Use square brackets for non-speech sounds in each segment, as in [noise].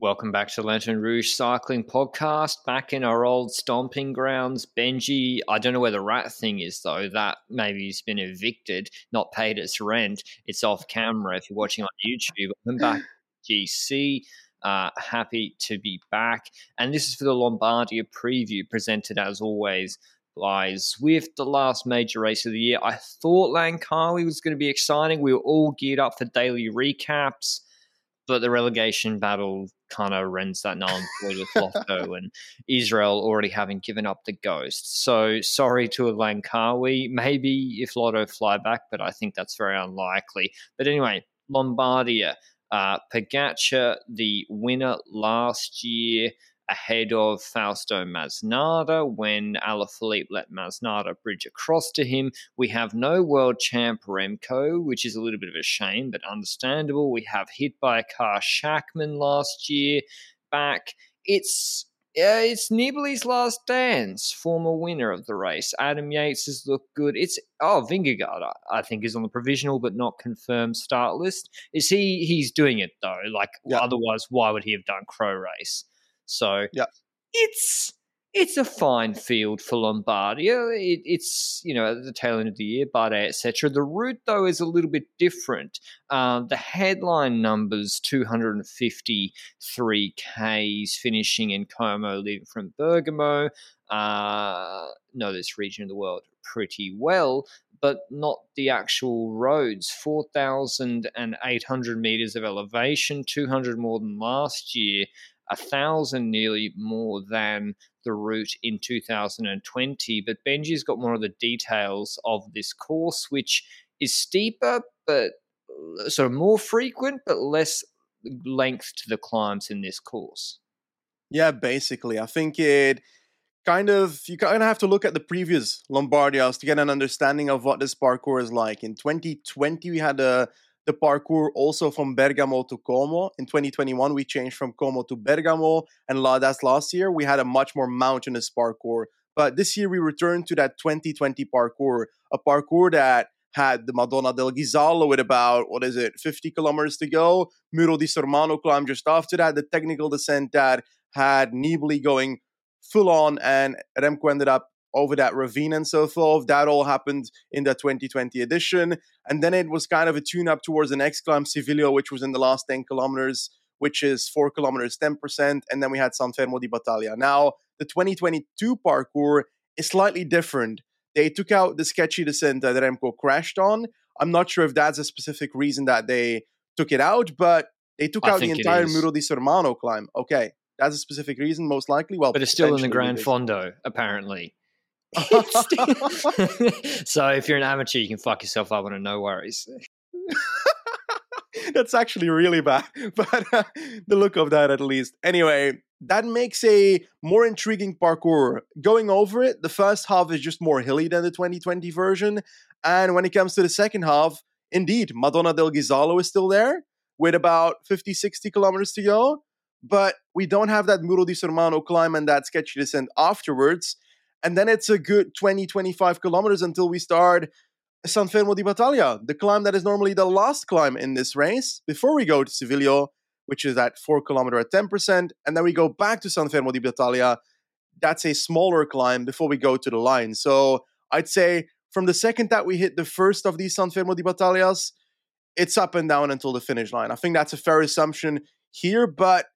Welcome back to Lanterne Rouge Cycling Podcast. Back in our old stomping grounds. Benji, I don't know where the rat thing is though. That maybe he's been evicted, not paid its rent. It's off camera if you're watching on YouTube. Welcome back, [laughs] GC. Uh, happy to be back. And this is for the Lombardia preview, presented as always by Zwift, the last major race of the year. I thought Langkawi was going to be exciting. We were all geared up for daily recaps, but the relegation battle kind of rends that null and void with [laughs] Lotto and Israel already having given up the ghost. So sorry to Langkawi. Maybe if Lotto fly back, but I think that's very unlikely. But anyway, Lombardia. Uh, Pogacar, the winner last year, ahead of Fausto Masnada when Alaphilippe let Masnada bridge across to him. We have no world champ Remco, which is a little bit of a shame, but understandable. We have hit by a car Schachmann last year back. It's yeah, it's Nibali's last dance, former winner of the race. Adam Yates has looked good. It's oh Vingegaard, I think, is on the provisional but not confirmed start list. Is he? He's doing it though. Like Yeah. otherwise, why would he have done Cro Race? So Yeah. it's it's a fine field for Lombardia. It, it's you know at the tail end of the year, Bardet, etc. The route though is a little bit different. Um, the headline numbers: two hundred and fifty-three k's finishing in Como, leaving from Bergamo. Uh, know this region of the world pretty well, but not the actual roads. Four thousand and eight hundred meters of elevation, two hundred more than last year a thousand nearly more than the route in 2020. But Benji's got more of the details of this course, which is steeper, but uh, sort of more frequent, but less length to the climbs in this course. Yeah, basically. I think it kind of you kind of have to look at the previous Lombardias to get an understanding of what this parkour is like. In 2020, we had a the parkour also from Bergamo to Como. In 2021, we changed from Como to Bergamo, and la- last year we had a much more mountainous parkour. But this year we returned to that 2020 parkour, a parkour that had the Madonna del Ghisallo with about what is it, 50 kilometers to go. Muro di Sormano climb just after that. The technical descent that had Nibali going full on, and Remco ended up over that ravine and so forth. That all happened in the 2020 edition. And then it was kind of a tune up towards the next climb, Civiglio, which was in the last 10 kilometers, which is 4 kilometers, 10%. And then we had San Fermo di Battaglia. Now, the 2022 parkour is slightly different. They took out the sketchy descent that Remco crashed on. I'm not sure if that's a specific reason that they took it out, but they took I out the entire. Muro di Sormano climb. Okay, that's a specific reason, most likely. Well, But it's still in the Grand. Fondo, apparently. [laughs] So if you're an amateur, you can fuck yourself up on it, no worries. [laughs] That's actually really bad, [laughs] but uh, the look of that at least. Anyway, that makes a more intriguing parkour. Going over it, the first half is just more hilly than the 2020 version, and when it comes to the second half, indeed, Madonna del Ghisallo is still there with about 50, 60 kilometers to go, but we don't have that Muro di Sormano climb and that sketchy descent afterwards. And then it's a good 20, 25 kilometers until we start San Fermo di Battaglia, the climb that is normally the last climb in this race, before we go to Civiglio, which is at 4 kilometer at 10%, and then we go back to San Fermo di Battaglia. That's a smaller climb before we go to the line. So I'd say from the second that we hit the first of these San Fermo di Battaglias, it's up and down until the finish line. I think that's a fair assumption here, but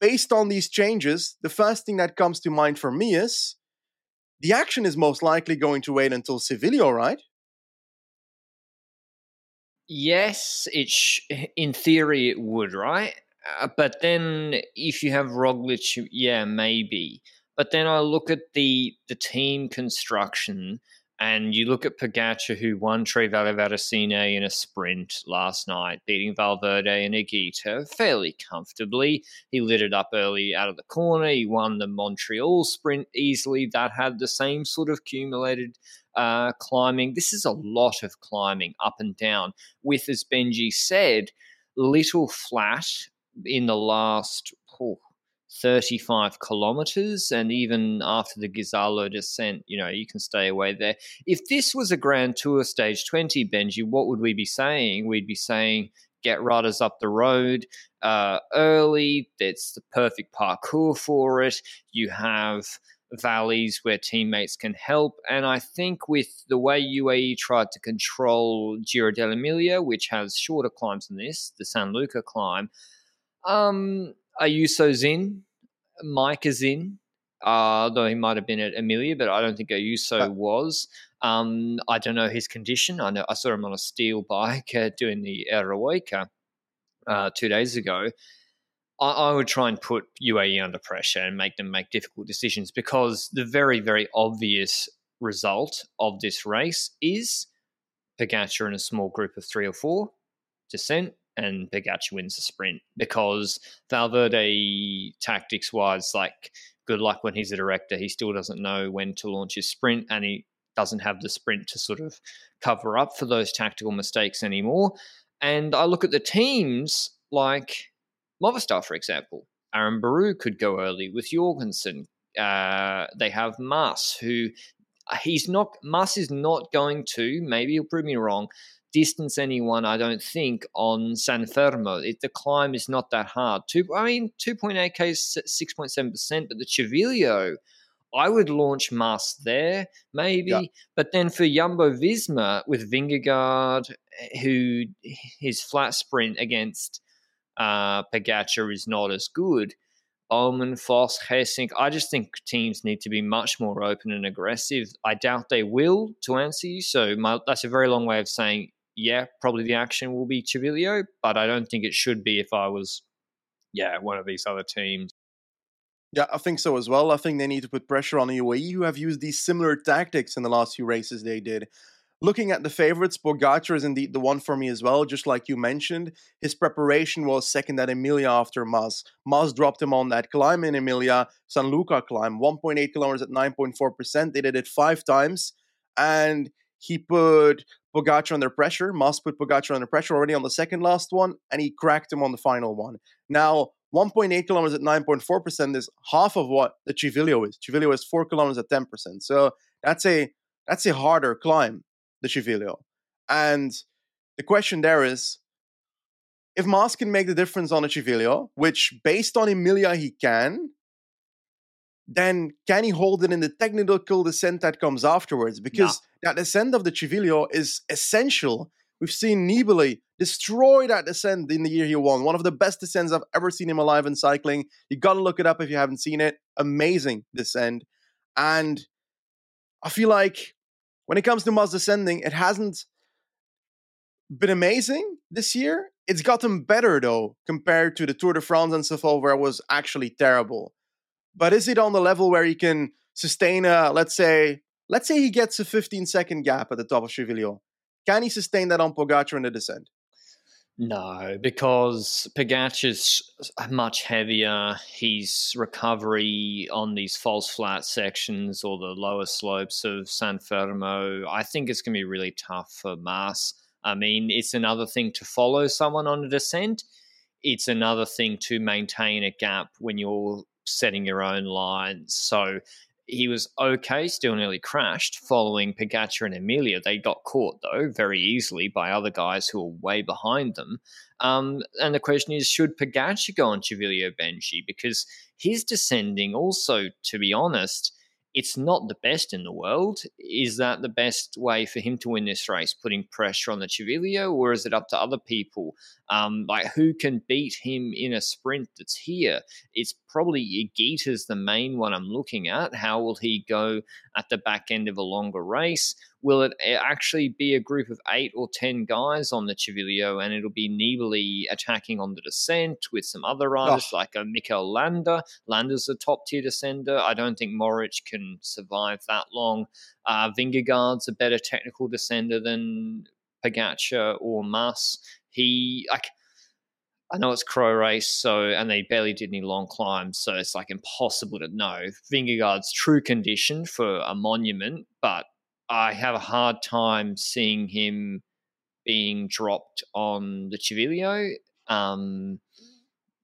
based on these changes, the first thing that comes to mind for me is the action is most likely going to wait until Civiglio, right? Yes, it sh- in theory it would, right? Uh, but then if you have Roglic, yeah, maybe. But then I look at the the team construction. And you look at Pogacar, who won Tre Valli Varesine in a sprint last night, beating Valverde and Higuita fairly comfortably. He lit it up early out of the corner. He won the Montreal sprint easily. That had the same sort of accumulated uh, climbing. This is a lot of climbing up and down, with, as Benji said, little flat in the last oh, 35 kilometers. And even after the Ghisallo descent, you know, you can stay away there. If this was a Grand Tour stage 20, Benji, what would we be saying? We'd be saying, get riders up the road uh, early. That's the perfect parcours for it. You have valleys where teammates can help. And I think with the way UAE tried to control Giro dell'Emilia, which has shorter climbs than this, the San Luca climb, um, Ayuso's in, Mike is in, uh, though he might have been at Emilia, but I don't think Ayuso uh, was. Um, I don't know his condition. I know I saw him on a steel [laughs] bike uh, doing the Eroica uh, two days ago. I, I, would try and put UAE under pressure and make them make difficult decisions because the very, very obvious result of this race is Pogacar in a small group of three or four descent and Pogacar wins the sprint because Valverde tactics wise, like good luck when he's a director. He still doesn't know when to launch his sprint and he doesn't have the sprint to sort of cover up for those tactical mistakes anymore. And I look at the teams like Movistar, for example. Einer Rubio could go early with Jorgensen. Uh, they have Mas, who he's not. Mas is not going to. Maybe he'll prove me wrong distance anyone, I don't think, on San Fermo. It, the climb is not that hard. Two, I mean, 2.8K is 6.7%, but the Civiglio, I would launch Mas there, maybe. Yeah. But then for Jumbo Visma with Vingegaard, who his flat sprint against uh, Pogacar is not as good. Bouwman, Foss, Gesink. I just think teams need to be much more open and aggressive. I doubt they will, to answer you. So my, that's a very long way of saying yeah, probably the action will be Civiglio, but I don't think it should be if I was, yeah, one of these other teams. Yeah, I think so as well. I think they need to put pressure on UAE, who have used these similar tactics in the last few races they did. Looking at the favorites, Pogacar is indeed the one for me as well, just like you mentioned. His preparation was second at Emilia after Mas. Mas dropped him on that climb in Emilia, San Luca climb, 1.8 kilometers at 9.4%. They did it five times, and he put Pogacar under pressure. Mas put Pogacar under pressure already on the second last one, and he cracked him on the final one. Now, 1.8 kilometers at 9.4% is half of what the Civiglio is. Civiglio is 4 kilometers at 10%. So that's a that's a harder climb, the Civiglio. And the question there is, if Mas can make the difference on a Civiglio, which based on Emilia he can, then can he hold it in the technical descent that comes afterwards? Because that descent of the Civiglio is essential. We've seen Nibali destroy that descent in the year he won. One of the best descents I've ever seen him alive in cycling. You got to look it up if you haven't seen it. Amazing descent. And I feel like when it comes to Mas descending, it hasn't been amazing this year. It's gotten better though, compared to the Tour de France and so forth, where it was actually terrible but is it on the level where he can sustain a let's say let's say he gets a 15 second gap at the top of Civiglio? Can he sustain that on Pogacar in the descent? No, because Pogacar's much heavier. His recovery on these false flat sections or the lower slopes of San Fermo, I think it's going to be really tough for Mas. I mean, it's another thing to follow someone on a descent. It's another thing to maintain a gap when you're setting your own lines. So he was okay, still nearly crashed following Pogacar and Emilia. They got caught, though, very easily by other guys who were way behind them. Um, and the question is should Pogacar go on Civiglio Benji? Because his descending, also, to be honest, it's not the best in the world. Is that the best way for him to win this race, putting pressure on the Civiglio, or is it up to other people? Um, like who can beat him in a sprint that's here? It's probably Higuita's the main one I'm looking at. How will he go at the back end of a longer race? Will it eh, actually be a group of eight or ten guys on the Civiglio and it'll be Nibali attacking on the descent with some other riders oh. like a Mikel Landa? Landa's a top tier descender. I don't think Mohoric can survive that long. Uh, Vingegaard's a better technical descender than Pogacar or Mas. He like I know it's cro race, so and they barely did any long climbs, so it's like impossible to know Vingegaard's true condition for a monument. But I have a hard time seeing him being dropped on the Civiglio. Um,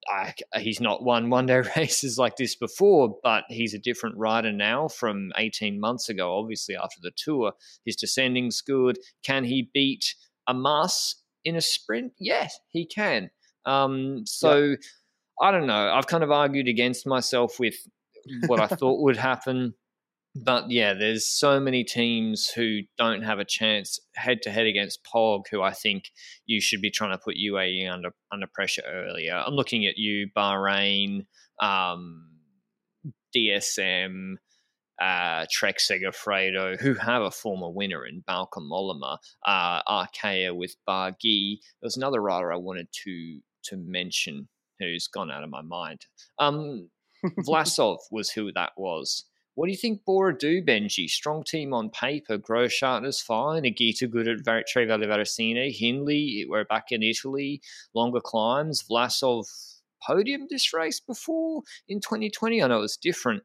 I, he's not won one day [laughs] races like this before, but he's a different rider now from 18 months ago. Obviously, after the tour, his descending's good. Can he beat a Mas in a sprint? Yes, he can. Um, so yeah. I don't know. I've kind of argued against myself with what I thought would happen. But yeah, there's so many teams who don't have a chance head to head against Pog, who I think you should be trying to put UAE under under pressure earlier. I'm looking at you, Bahrain, um, DSM, uh, Trek Segafredo, who have a former winner in Bauke Mollema, uh, Arkea with Barguil. There was another rider I wanted to to mention who's gone out of my mind. Um, Vlasov [laughs] was who that was. What do you think Bora do, Benji? Strong team on paper. Grosschartner's fine. Higuita good at Tre Valli Varesine. Hindley, we're back in Italy. Longer climbs. Vlasov podium this race before in 2020. I know it's different.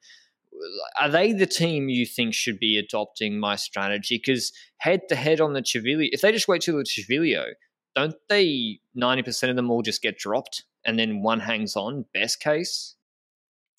Are they the team you think should be adopting my strategy? Because head to head on the Civiglio, if they just wait till the Civiglio, don't they 90% of them all just get dropped and then one hangs on best case?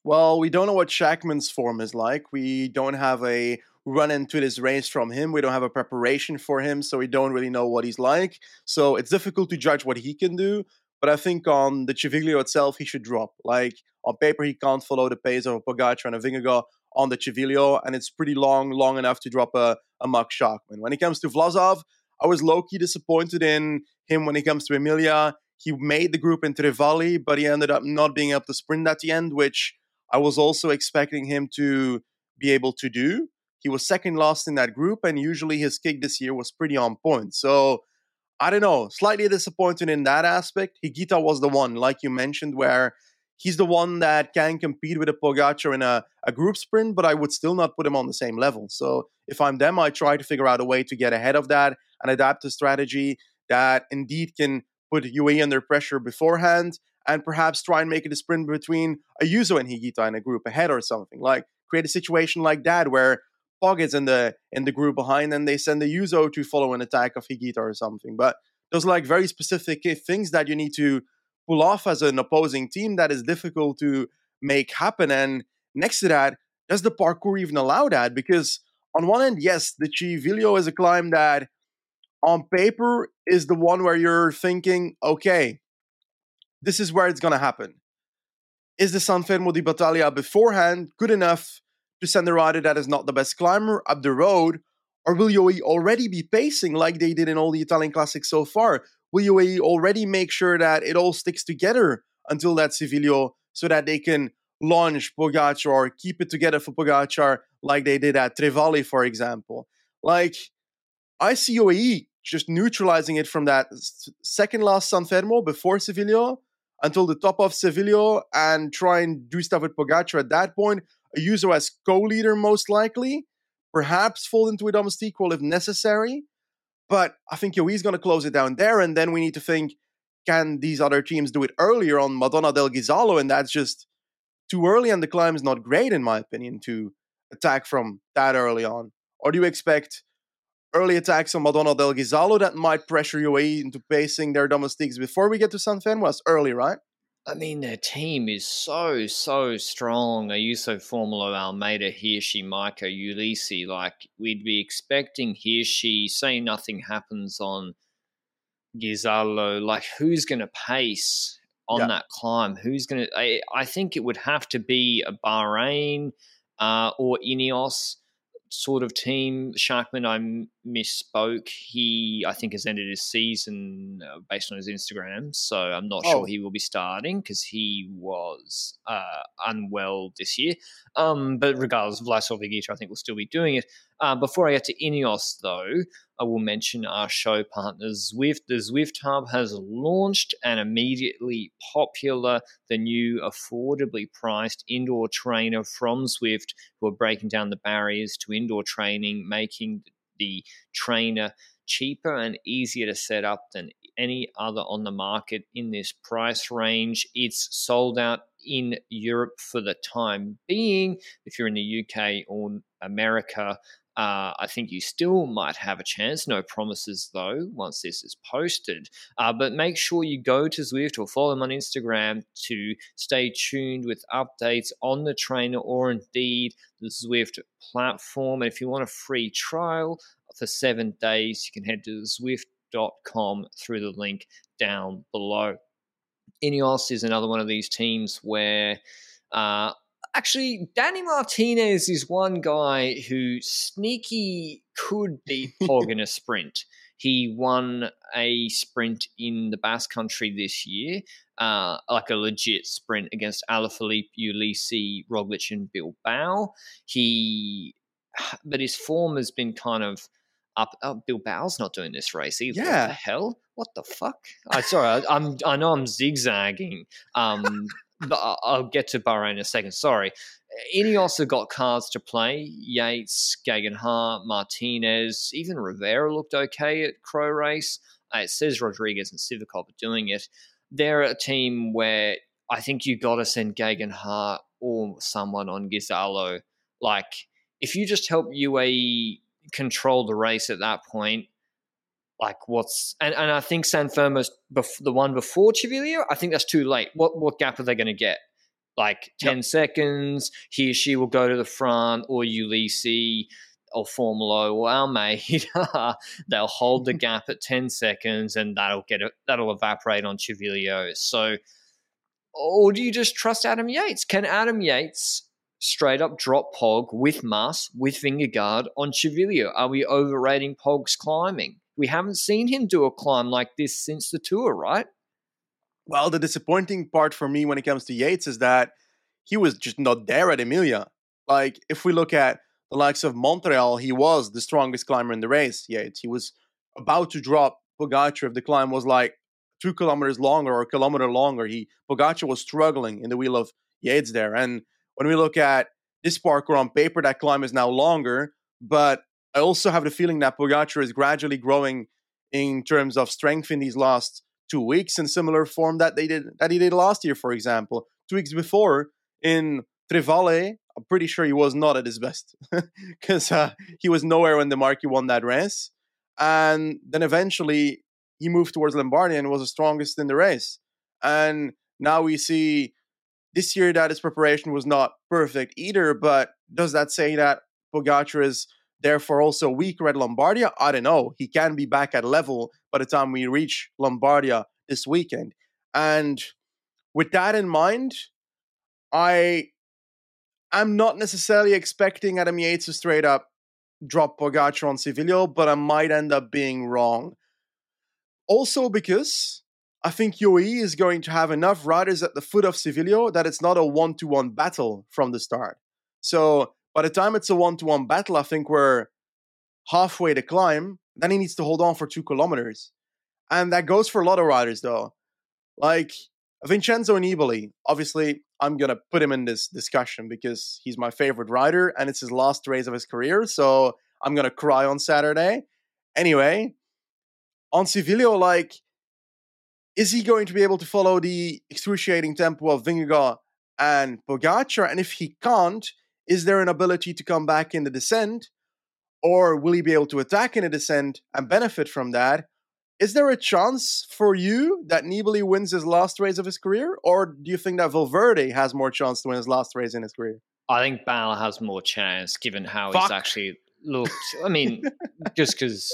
Well we don't know what Schachmann's form is like. We don't have a run into this race from him. We don't have a preparation for him so we don't really know what he's like. So it's difficult to judge what he can do but I think on the Civiglio itself he should drop. Like on paper he can't follow the pace of a Pogacar and a Vingegaard on the Civiglio and it's pretty long long enough to drop a, a Schachmann when it comes to Vlasov I was low key disappointed in him when it comes to Emilia. He made the group in Tre Valli, but he ended up not being able to sprint at the end, which I was also expecting him to be able to do. He was second last in that group, and usually his kick this year was pretty on point. So I don't know, slightly disappointed in that aspect. Higuita was the one, like you mentioned, where he's the one that can compete with a Pogacar in a, a group sprint, but I would still not put him on the same level. So if I'm them, I try to figure out a way to get ahead of that and adapt a strategy that indeed can put UAE under pressure beforehand and perhaps try and make it a sprint between a Ayuso and Higuita in a group ahead or something. Like create a situation like that where Pog is in the in the group behind and they send Ayuso to follow an attack of Higuita or something. But those like very specific things that you need to pull off as an opposing team that is difficult to make happen. And next to that, does the parkour even allow that? Because on one end, yes, the Civiglio is a climb that on paper is the one where you're thinking, okay, this is where it's going to happen. Is the San Fermo di Battaglia beforehand good enough to send a rider that is not the best climber up the road? Or will UAE already be pacing like they did in all the Italian classics so far? Will UAE already make sure that it all sticks together until that Civiglio so that they can launch Pogacar or keep it together for Pogacar like they did at Tre Valli, for example? Like, I see UAE just neutralizing it from that second last San Fermo before Civiglio until the top of Civiglio and try and do stuff with Pogacar at that point. Ayuso as co-leader most likely, perhaps fall into a domestique role if necessary. But I think UAE is going to close it down there, and then we need to think: Can these other teams do it earlier on Madonna del Ghisallo? And that's just too early, and the climb is not great, in my opinion, to attack from that early on. Or do you expect early attacks on Madonna del Ghisallo that might pressure UAE into pacing their domestiques before we get to San Fen was early, right? I mean, their team is so, so strong. Ayuso, Formolo, Almeida, Hirschi, Majka, Ulissi. Like, we'd be expecting Hirschi, say nothing happens on Ghisallo. Like, who's going to pace on yeah. that climb? Who's going to. I, I think it would have to be a Bahrain uh, or Ineos sort of team. Schachmann, I misspoke. He, I think, has ended his season uh, based on his Instagram, so I'm not oh. sure he will be starting because he was uh, unwell this year. Um, but regardless, Vlasov Igic, I think, will still be doing it. Uh, before I get to Ineos, though, I will mention our show partner Zwift. The Zwift Hub has launched and immediately popular the new affordably priced indoor trainer from Zwift, who are breaking down the barriers to indoor training, making the trainer cheaper and easier to set up than any other on the market in this price range. It's sold out in Europe for the time being. If you're in the UK or America, uh, I think you still might have a chance. No promises though, once this is posted. Uh, but make sure you go to Zwift or follow them on Instagram to stay tuned with updates on the trainer or indeed the Zwift platform. And if you want a free trial for seven days, you can head to Zwift.com through the link down below. Ineos is another one of these teams where uh, actually, Danny Martinez is one guy who sneaky could beat [laughs] Pog in a sprint. He won a sprint in the Basque Country this year, uh, like a legit sprint against Alaphilippe, Ulissi, Roglic, and Bilbao. He, but his form has been kind of up. Oh, Bilbao's not doing this race either. Yeah. What the hell? What the fuck? I sorry, I, I'm I know I'm zigzagging. Um, I'll get to Bahrain in a second. Sorry. Ineos have got cards to play. Yates, Hart, Martinez, even Rivera looked okay at Cro Race. Uh, it says Rodriguez and Sivakov are doing it. They're a team where I think you got to send Hart or someone on Ghisallo. Like, if you just help UAE control the race at that point, like what's and, and I think San Fermo's bef- the one before Civiglio. I think that's too late. What what gap are they going to get? Like ten yep. seconds. Hirschi will go to the front, or Ulissi, or Formolo, or Almeida. [laughs] They'll hold the [laughs] gap at ten seconds, and that'll get it. That'll evaporate on Civiglio. So, or do you just trust Adam Yates? Can Adam Yates? Straight up drop Pog with Mas, with Vingegaard on Civiglio. Are we overrating Pog's climbing? We haven't seen him do a climb like this since the tour, right? Well, the disappointing part for me when it comes to Yates is that he was just not there at Emilia. Like, if we look at the likes of Montreal, he was the strongest climber in the race. Yates, he was about to drop Pogacar if the climb was like two kilometers longer or a kilometer longer. He Pogacar was struggling in the wheel of Yates there. And when we look at this parkour on paper, that climb is now longer, but I also have the feeling that Pogacar is gradually growing in terms of strength in these last two weeks in similar form that they did that he did last year, for example. Two weeks before in Tre Valli, I'm pretty sure he was not at his best [laughs] because uh, he was nowhere when De Marchi won that race. And then eventually he moved towards Lombardy and was the strongest in the race. And now we see this year that his preparation was not perfect either. But does that say that Pogacar is therefore also weaker at Lombardia? I don't know. He can be back at level by the time we reach Lombardia this weekend. And with that in mind, I am not necessarily expecting Adam Yates to straight up drop Pogacar on Civiglio, but I might end up being wrong. Also because I think UAE is going to have enough riders at the foot of Civiglio that it's not a one-to-one battle from the start. So by the time it's a one to one battle, I think we're halfway to climb. Then he needs to hold on for two kilometers. And that goes for a lot of riders, though. Like Vincenzo Nibali, obviously, I'm going to put him in this discussion because he's my favorite rider and it's his last race of his career. So I'm going to cry on Saturday. Anyway, on Civiglio, like, is he going to be able to follow the excruciating tempo of Vingegaard and Pogacar? And if he can't, is there an ability to come back in the descent? Or will he be able to attack in the descent and benefit from that? Is there a chance for you that Nibali wins his last race of his career? Or do you think that Valverde has more chance to win his last race in his career? I think Bala has more chance given how Fuck. he's actually looked. I [laughs] mean, just because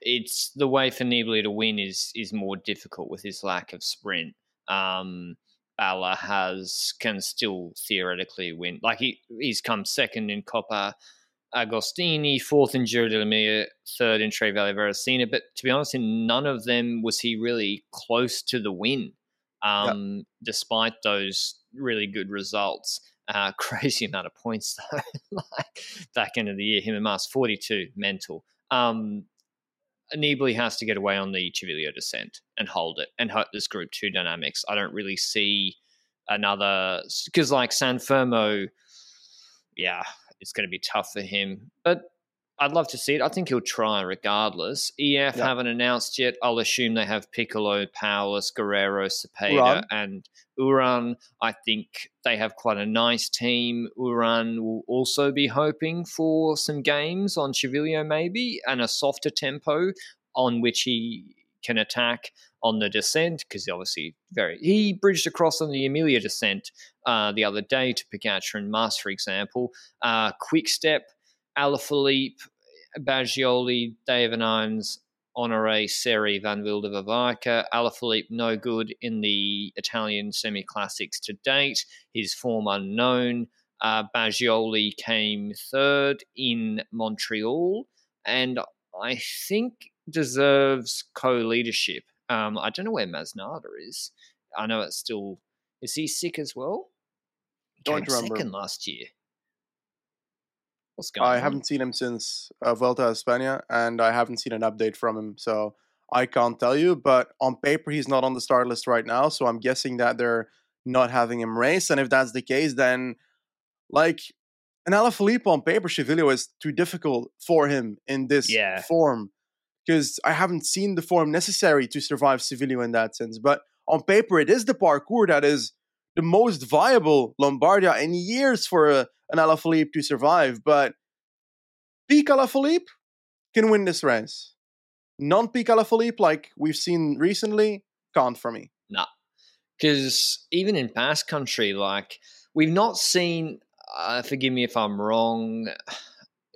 it's the way for Nibali to win is is more difficult with his lack of sprint. Um, Bala has can still theoretically win. Like he he's come second in Coppa Agostoni, fourth in Giro dell'Emilia, third in Tre Valli Varesine. But to be honest, in none of them was he really close to the win, um, yep. despite those really good results. Uh, [laughs] crazy amount of points though. [laughs] like back end of the year, him and Mars 42 mental. Um, Nibali has to get away on the Civiglio descent and hold it and hope this Group Two dynamics. I don't really see another because like San Fermo, yeah, it's going to be tough for him. But I'd love to see it. I think he'll try regardless. EF yep. haven't announced yet. I'll assume they have Piccolo, Powless, Guerrero, Cepeda, Uran. and Uran. I think they have quite a nice team. Uran will also be hoping for some games on Civiglio, maybe, and a softer tempo on which he can attack on the descent because obviously very he bridged across on the Emilia descent uh, the other day to Pogacar and Mas, for example. Uh, quick step Alaphilippe, Bagioli, David Irons, Honore, Serry, Van Wilder, Vervaeke. Alaphilippe, no good in the Italian semi classics to date. His form unknown. Uh, Bagioli came third in Montreal and I think deserves co leadership. Um, I don't know where Masnada is. I know it's still. Is he sick as well? He don't remember. second last year. What's going I on? haven't seen him since uh, Vuelta a España, and I haven't seen an update from him, so I can't tell you. But on paper, he's not on the start list right now, so I'm guessing that they're not having him race. And if that's the case, then like an Alaphilippe on paper, Civiglio is too difficult for him in this yeah. form because I haven't seen the form necessary to survive Civiglio in that sense. But on paper, it is the parcours that is the most viable Lombardia in years for a, an Alaphilippe to survive. But peak Alaphilippe can win this race. Non peak Alaphilippe, like we've seen recently, can't for me. Nah. Because even in Basque Country, like, we've not seen, uh, forgive me if I'm wrong,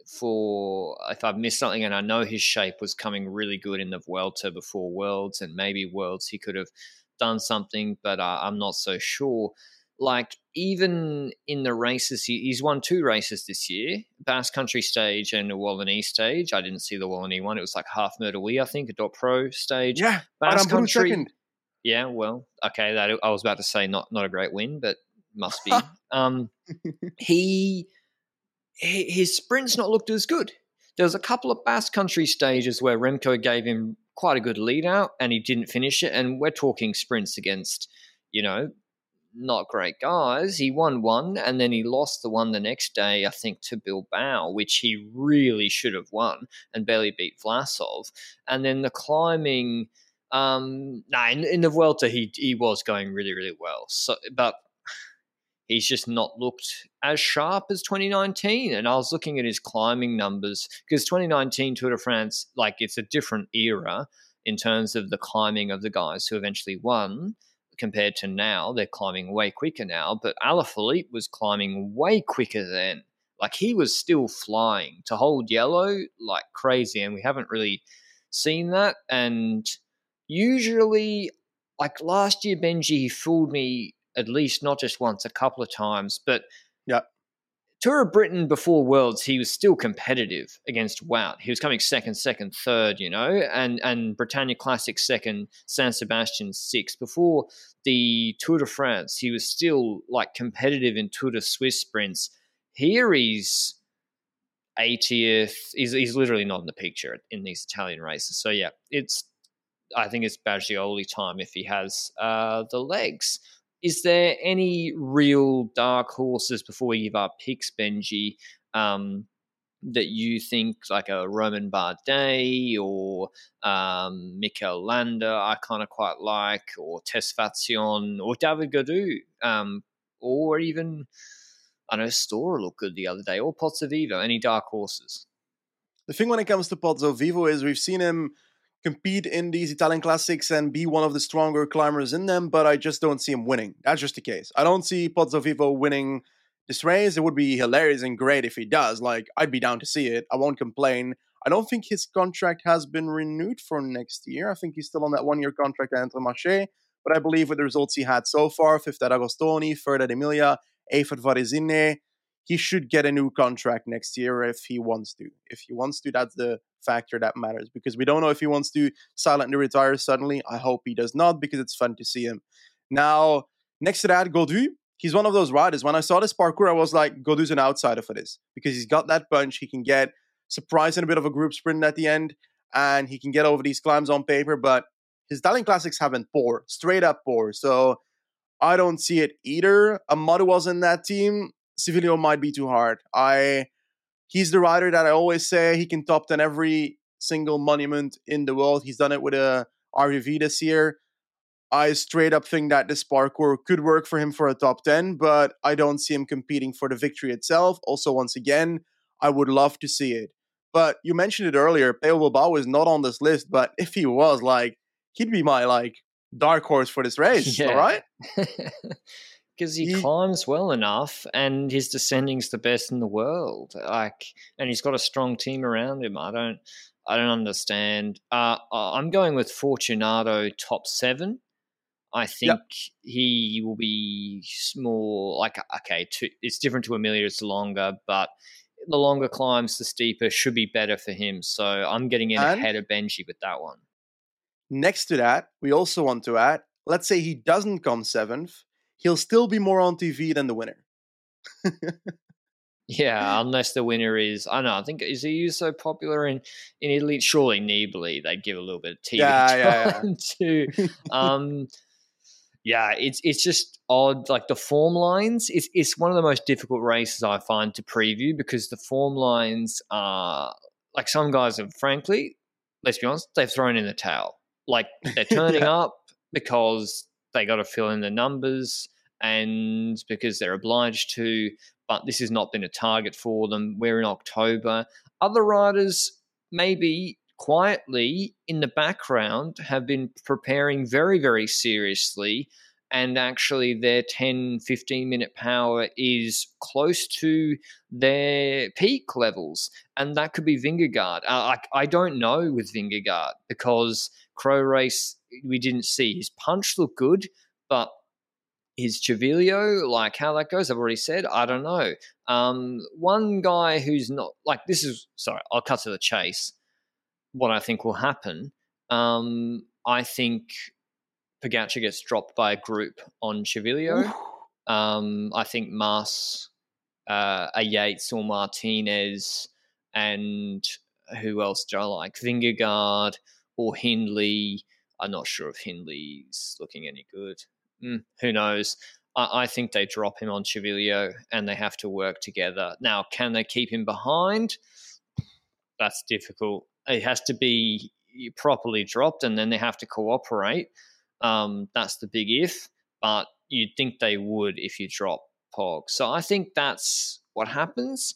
for if I've missed something, and I know his shape was coming really good in the Vuelta before Worlds, and maybe Worlds he could have done something, but uh, I'm not so sure. Like even in the races, he's won two races this year: Basque Country stage and a Wallonie stage. I didn't see the Wallonie one; it was like half Myrtle I think, a Dot Pro stage. Yeah, Basque Country. Yeah, well, okay. That I was about to say not not a great win, but must be. [laughs] um, he his sprint's not looked as good. There was a couple of Basque Country stages where Remco gave him quite a good lead out and he didn't finish it. And we're talking sprints against, you know, not great guys. He won one and then he lost the one the next day, I think, to Bilbao, which he really should have won and barely beat Vlasov. And then the climbing, um, no, in, in the Vuelta, he, he was going really, really well. So, but he's just not looked as sharp as 2019. And I was looking at his climbing numbers because 2019 Tour de France, like it's a different era in terms of the climbing of the guys who eventually won compared to now. They're climbing way quicker now, but Alaphilippe was climbing way quicker then. Like he was still flying to hold yellow like crazy, and we haven't really seen that. And usually, like last year, Benji fooled me at least not just once, a couple of times. But yeah, Tour of Britain before Worlds, he was still competitive against Wout. He was coming second, second, third, you know, and and Bretagne Classic second, San Sebastian sixth. Before the Tour de France, he was still like competitive in Tour de Suisse sprints. Here he's 80th. He's, he's literally not in the picture in these Italian races. So yeah, it's I think it's Bagioli time if he has uh, the legs is there any real dark horses before we give our picks, Benji, um, that you think like a Romain Bardet or um, Mikel Landa I kind of quite like, or Tesfatsion or David Gaudu, um, or even I know Storer looked good the other day, or Pozzovivo. Any dark horses? The thing when it comes to Pozzovivo is we've seen him compete in these Italian classics and be one of the stronger climbers in them, but I just don't see him winning. That's just the case. I don't see Pozzovivo winning this race. It would be hilarious and great if he does. Like, I'd be down to see it. I won't complain. I don't think his contract has been renewed for next year. I think he's still on that one year contract at Intermarché. But I believe with the results he had so far, fifth at Agostoni, third at Emilia, eighth at Varesine, he should get a new contract next year if he wants to. If he wants to, that's the factor that matters because we don't know if he wants to silently retire suddenly. I hope he does not because it's fun to see him. Now, next to that, Gaudu, he's one of those riders. When I saw this parkour, I was like, Gaudu's an outsider for this because he's got that punch. He can get surprising a bit of a group sprint at the end and he can get over these climbs on paper, but his Italian classics have been poor, straight up poor. So I don't see it either. Amadu was in that team. Civiglio might be too hard. I he's the rider that I always say he can top 10 every single monument in the world. He's done it with uh, a RVV this year. I straight up think that this parcours could work for him for a top 10, but I don't see him competing for the victory itself. Also, once again, I would love to see it. But you mentioned it earlier, Pello Bilbao is not on this list, but if he was, like, he'd be my like dark horse for this [laughs] race, yeah. all right? [laughs] because he, climbs well enough and his descending's the best in the world like and he's got a strong team around him. I don't i don't understand. Uh, i'm going with fortunato top seven. I think yep. he will be more like okay to, it's different to emilia it's longer but the longer climbs the steeper should be better for him. So i'm getting in and ahead of benji with that one. Next to that we also want to add let's say he doesn't come seventh he'll still be more on TV than the winner. yeah, unless the winner is I don't know. I think is he so popular in in Italy? Surely Nibali they'd give a little bit of TV [laughs] yeah, time yeah, yeah. to. Um, yeah, it's it's just odd. Like the form lines, it's it's one of the most difficult races I find to preview because the form lines are like some guys have frankly, let's be honest, they've thrown in the towel. Like they're [laughs] turning yeah. up because they got to fill in the numbers and because they're obliged to, but this has not been a target for them. We're in October. Other riders, maybe quietly in the background, have been preparing very, very seriously. And actually, their 10, 15 minute power is close to their peak levels. And that could be Vingegaard. Uh, I, I don't know with Vingegaard because Cro Race we didn't see. His punch looked good, but his Civiglio, like how that goes, I've already said. I don't know. Um, one guy who's not like this is sorry. I'll cut to the chase. What I think will happen. Um, I think Pogacar gets dropped by a group on Civiglio. Um, I think Mas, uh, a Yates or Martinez, and who else do I like? Vingegaard or Hindley. I'm not sure if Hindley's looking any good. Mm, who knows? I, I, think they drop him on Civiglio and they have to work together. Now, can they keep him behind? That's difficult. It has to be properly dropped and then they have to cooperate. Um, that's the big if, but you'd think they would if you drop Pog. So I think that's what happens.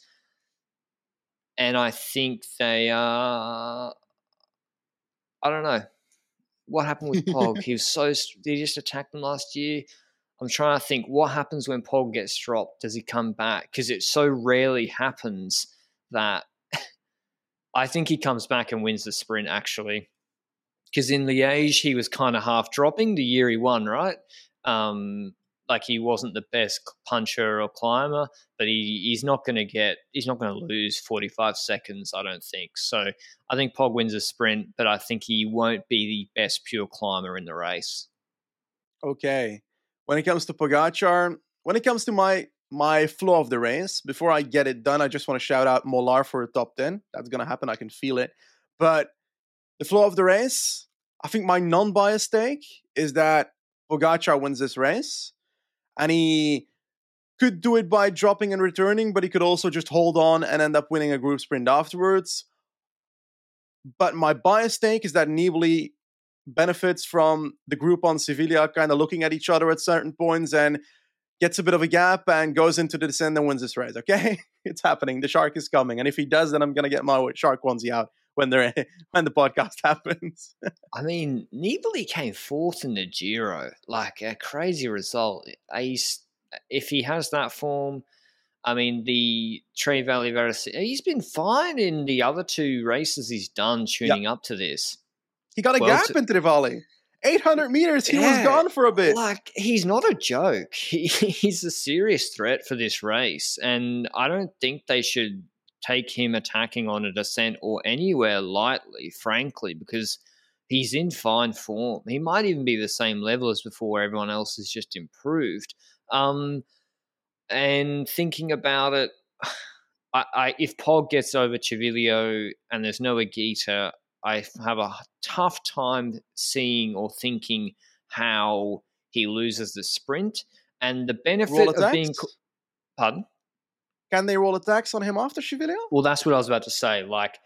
And I think they are. I don't know what happened with Pog? [laughs] he was so he just attacked them last year. I'm trying to think what happens when Pog gets dropped. Does he come back? Because it so rarely happens that [laughs] I think he comes back and wins the sprint actually. Because in Liège he was kind of half dropping the year he won, right? Um, like he wasn't the best puncher or climber, but he, he's not going to get he's not going to lose 45 seconds, I don't think. So I think Pog wins a sprint, but I think he won't be the best pure climber in the race. Okay. When it comes to Pogacar, when it comes to my my flow of the race, before I get it done, I just want to shout out Molar for a top 10. That's going to happen. I can feel it. But the flow of the race, I think my non-biased take is that Pogacar wins this race and he could do it by dropping and returning, but he could also just hold on and end up winning a group sprint afterwards. But my bias take is that Nibali benefits from the group on Sevilla kind of looking at each other at certain points and gets a bit of a gap and goes into the descent and wins this race. Okay, [laughs] it's happening. The shark is coming, and if he does, then I'm gonna get my shark onesie out when they're when the podcast [laughs] happens. I mean, Nibali came fourth in the Giro, like a crazy result. He's, if he has that form, I mean, the Tre Valli he's been fine in the other two races he's done tuning yep. up to this. He got a well, gap to, in Tre Valli. 800 meters, he was gone for a bit. Like he's not a joke. [laughs] He, he's a serious threat for this race, and I don't think they should take him attacking on a descent or anywhere lightly. Frankly, because he's in fine form. He might even be the same level as before. Everyone else has just improved. Um, and thinking about it, [sighs] I, I if Pog gets over Civiglio and there's no Higuita, I have a tough time seeing or thinking how he loses the sprint. And the benefit of being, pardon. Can they roll attacks on him after Civiglio? Well, that's what I was about to say. Like,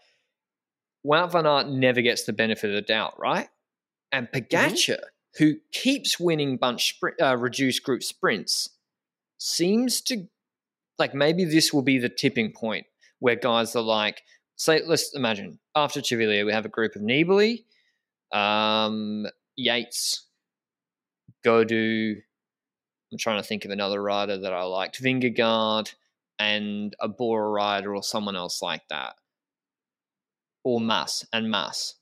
Wout van Aert never gets the benefit of the doubt, right? And Pogacar, who keeps winning bunch sprint, uh, reduced group sprints, seems to like maybe this will be the tipping point where guys are like, say, let's imagine after Civiglio, we have a group of Nibali, um, Yates, Gaudu. I'm trying to think of another rider that I liked, Vingegaard, and a Bora rider or someone else like that, or Mass and Mass.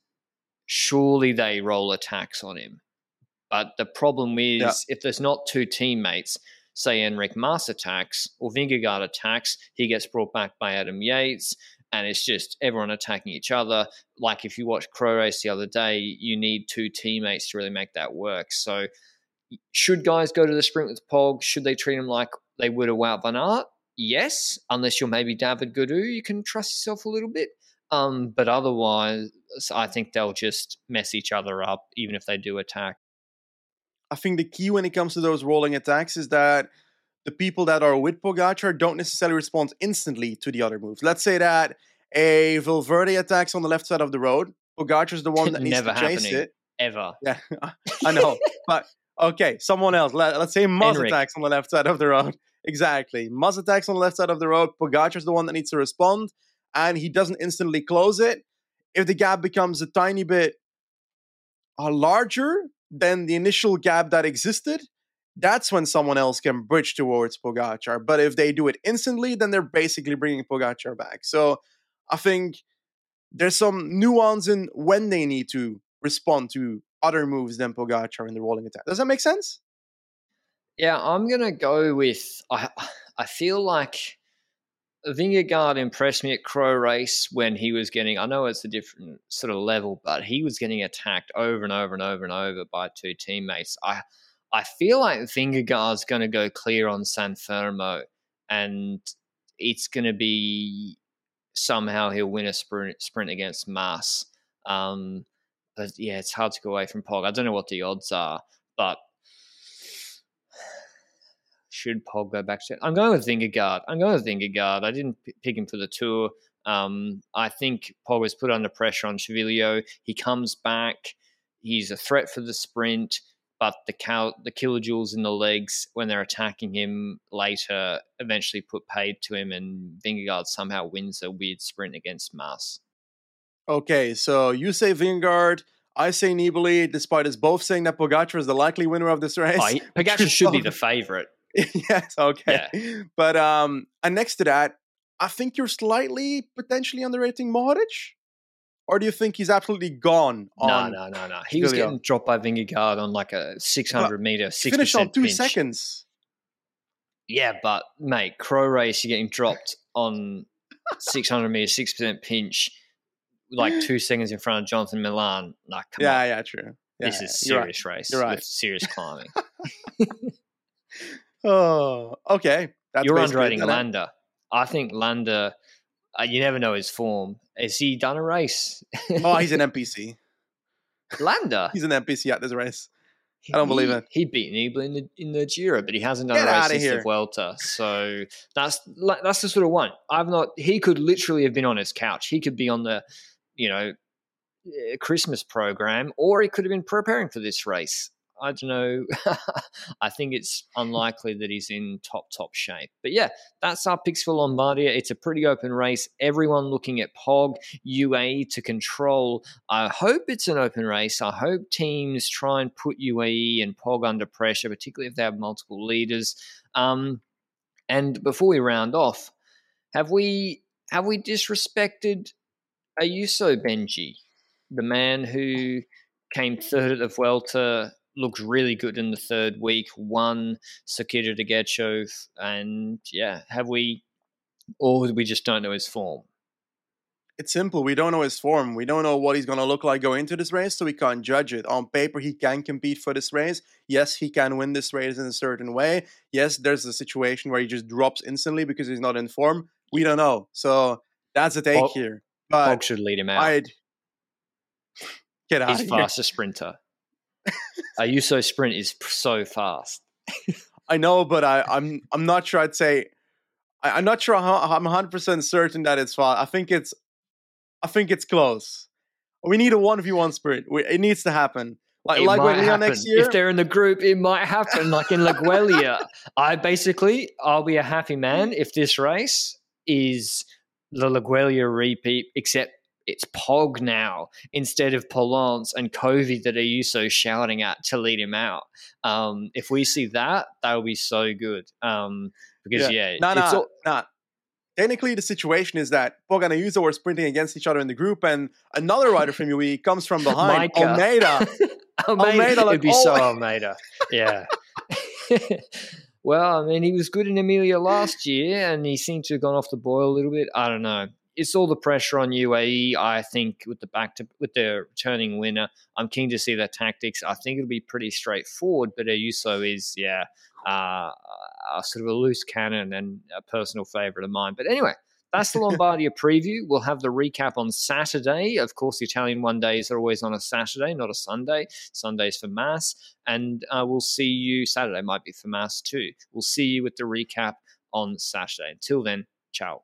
Surely they roll attacks on him. But the problem is, Yeah. if there's not two teammates, say Enric Mas attacks or Vingegaard attacks, he gets brought back by Adam Yates, and it's just everyone attacking each other. Like if you watched Cro Race the other day, you need two teammates to really make that work. So, should guys go to the sprint with Pog? Should they treat him like they would a Wout Van Aert? Yes, unless you're maybe David Gaudu, you can trust yourself a little bit. Um, but otherwise, I think they'll just mess each other up, even if they do attack. I think the key when it comes to those rolling attacks is that the people that are with Pogacar don't necessarily respond instantly to the other moves. Let's say that a Valverde attacks on the left side of the road. Pogacar's the one that needs Never to chase it. Ever. Yeah, [laughs] I know. but okay, someone else. Let, us say Enric. attacks on the left side of the road. Exactly. Mas attacks on the left side of the road. Pogacar's the one that needs to respond, and he doesn't instantly close it. If the gap becomes a tiny bit uh, larger than the initial gap that existed, that's when someone else can bridge towards Pogacar. But if they do it instantly, then they're basically bringing Pogacar back. So I think there's some nuance in when they need to respond to other moves than Pogacar in the rolling attack. Does that make sense? Yeah, I'm gonna go with. I I feel like Vingegaard impressed me at Cro Race when he was getting. I know it's a different sort of level, but he was getting attacked over and over and over and over by two teammates. I I feel like Vingegaard's going to go clear on San Fermo, and it's going to be somehow he'll win a sprint sprint against Mas. Um, but yeah, it's hard to go away from Pog. I don't know what the odds are, but should Pog go back to? I'm going with Vingegaard. I'm going with Vingegaard. I didn't pick him for the tour. Um, I think Pog was put under pressure on Civiglio. He comes back. He's a threat for the sprint, but the cal- the kilojoules in the legs when they're attacking him later eventually put paid to him, and Vingegaard somehow wins a weird sprint against Mas. Okay, so you say Vingegaard, I say Nibali, despite us both saying that Pogacar is the likely winner of this race. Oh, [laughs] Pogacar should be the favorite. [laughs] yes, okay. But um, and next to that, I think you're slightly potentially underrating Mohoric. Or do you think he's absolutely gone No, on no, no, no. He was getting dropped by Vingegaard on like a 600 meter, He 6% finished on two pinch. seconds? Yeah, but mate, Cro Race, you're getting dropped on 600 meters, 6% pinch, like [laughs] two seconds in front of Jonathan Milan. Like, come Yeah, on. yeah, true. Yeah, this is yeah, you're right. serious race You're right. with serious climbing. [laughs] Oh, okay. That's You're basically it underrating then. Landa. I think Landa, uh, you never know his form. Has he done a race? Oh, he's an [laughs] NPC. Landa. He's an NPC at this race. I don't believe He- it. He beat Nibali in the in the Giro, but he hasn't done Get a race since here. the Vuelta. So that's that's the sort of one. I've not. He could literally have been on his couch. He could be on the, you know, eh, Christmas program, or he could have been preparing for this race. I don't know. [laughs] I think it's unlikely that he's in top top shape. But yeah, that's our picks for Lombardia. It's a pretty open race. Everyone looking at Pog UAE to control. I hope it's an open race. I hope teams try and put UAE and Pog under pressure, particularly if they have multiple leaders. Um, and before we round off, have we have we disrespected Ayuso Benji, the man who came third at the Vuelta, looked really good in the third week, won Circuito de Getxo, and yeah, have we, or we just don't know his form? It's simple. We don't know his form. We don't know what he's going to look like going into this race, so we can't judge it. On paper, he can compete for this race. Yes, he can win this race in a certain way. Yes, there's a situation where he just drops instantly because he's not in form. We don't know. So that's the take here. But Pog should lead him out. I'd get out. He's fast a. Ayuso sprint is so fast. [laughs] I know, but I, I'm I'm not sure. I'd say I, am not sure. How, I'm 100 percent certain that it's fast. I think it's I think it's close. We need a one v one sprint. We, it needs to happen. Like, it like might happen. next year. If they're in the group, it might happen. Like in Laigueglia, I basically I'll be a happy man if this race is the Laigueglia repeat, except it's Pog now instead of Polanc and Covi that are Ayuso shouting at to lead him out. Um, if we see that, that will be so good. Um, because yeah, yeah no, no, no technically the situation is that Pog and Ayuso were sprinting against each other in the group, and another rider from UAE [laughs] comes from behind, Almeida. [laughs] Almeida. Almeida like, It'd be oh. so [laughs] Almeida. Yeah. well, I mean, he was good in Emilia last year, and he seemed to have gone off the boil a little bit. I don't know. It's all the pressure on UAE. I think with the back to with the returning winner, I'm keen to see their tactics. I think it'll be pretty straightforward. But Ayuso is, yeah, uh, a sort of a loose cannon and a personal favourite of mine. But anyway, that's the Lombardia [laughs] preview. We'll have the recap on Saturday. Of course, the Italian one days are always on a Saturday, not a Sunday. Sundays for Mass. And uh, we'll see you, Saturday might be for Mass too. We'll see you with the recap on Saturday. Until then, ciao.